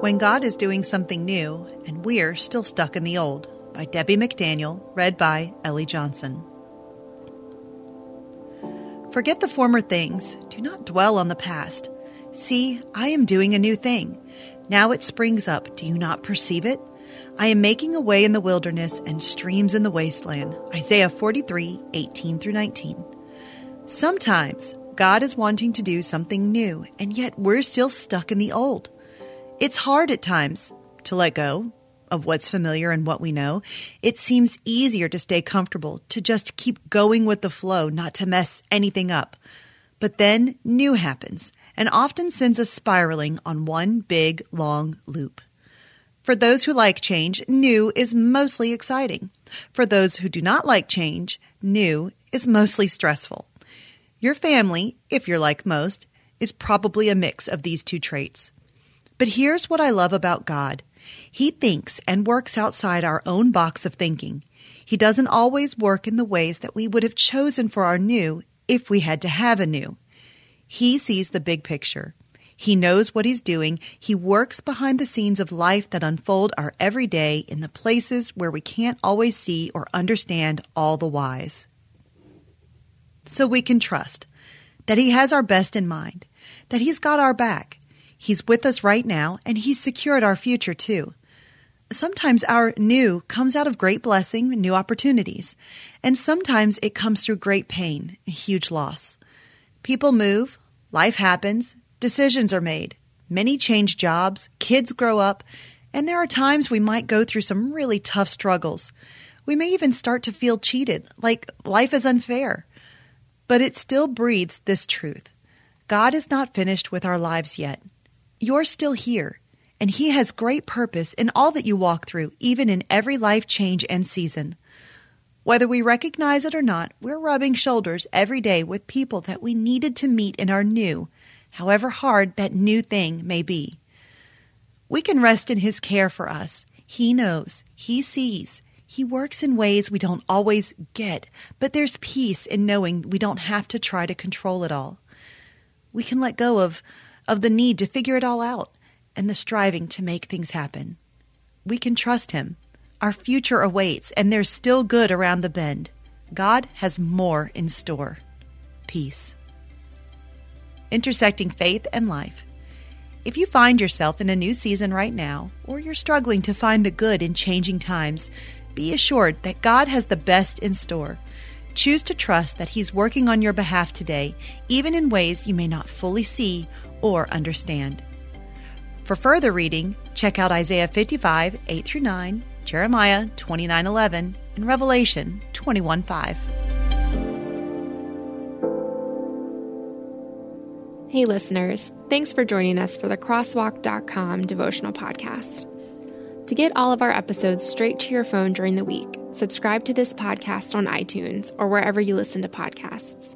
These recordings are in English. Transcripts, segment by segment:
When God is Doing Something New and We're Still Stuck in the Old by Debbie McDaniel, read by Ellie Johnson. Forget the former things, do not dwell on the past. See, I am doing a new thing. Now it springs up, do you not perceive it? I am making a way in the wilderness and streams in the wasteland. Isaiah 43 18 through 19. Sometimes God is wanting to do something new, and yet we're still stuck in the old. It's hard at times to let go of what's familiar and what we know. It seems easier to stay comfortable, to just keep going with the flow, not to mess anything up. But then new happens and often sends us spiraling on one big, long loop. For those who like change, new is mostly exciting. For those who do not like change, new is mostly stressful. Your family, if you're like most, is probably a mix of these two traits. But here's what I love about God He thinks and works outside our own box of thinking. He doesn't always work in the ways that we would have chosen for our new if we had to have a new. He sees the big picture. He knows what he's doing. He works behind the scenes of life that unfold our everyday in the places where we can't always see or understand all the whys. So we can trust that he has our best in mind, that he's got our back, He's with us right now, and He's secured our future too. Sometimes our new comes out of great blessing, new opportunities, and sometimes it comes through great pain, huge loss. People move, life happens, decisions are made, many change jobs, kids grow up, and there are times we might go through some really tough struggles. We may even start to feel cheated, like life is unfair. But it still breathes this truth God is not finished with our lives yet. You're still here, and He has great purpose in all that you walk through, even in every life change and season. Whether we recognize it or not, we're rubbing shoulders every day with people that we needed to meet in our new, however hard that new thing may be. We can rest in His care for us. He knows, He sees, He works in ways we don't always get, but there's peace in knowing we don't have to try to control it all. We can let go of of the need to figure it all out and the striving to make things happen. We can trust Him. Our future awaits, and there's still good around the bend. God has more in store. Peace. Intersecting faith and life. If you find yourself in a new season right now, or you're struggling to find the good in changing times, be assured that God has the best in store. Choose to trust that He's working on your behalf today, even in ways you may not fully see or understand. For further reading, check out Isaiah 55, 8 through 9, Jeremiah 29, 11, and Revelation 21, 5. Hey, listeners, thanks for joining us for the Crosswalk.com devotional podcast. To get all of our episodes straight to your phone during the week, subscribe to this podcast on iTunes or wherever you listen to podcasts.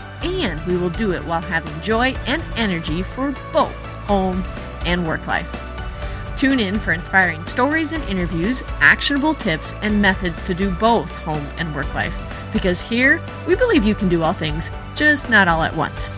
and we will do it while having joy and energy for both home and work life. Tune in for inspiring stories and interviews, actionable tips, and methods to do both home and work life. Because here, we believe you can do all things, just not all at once.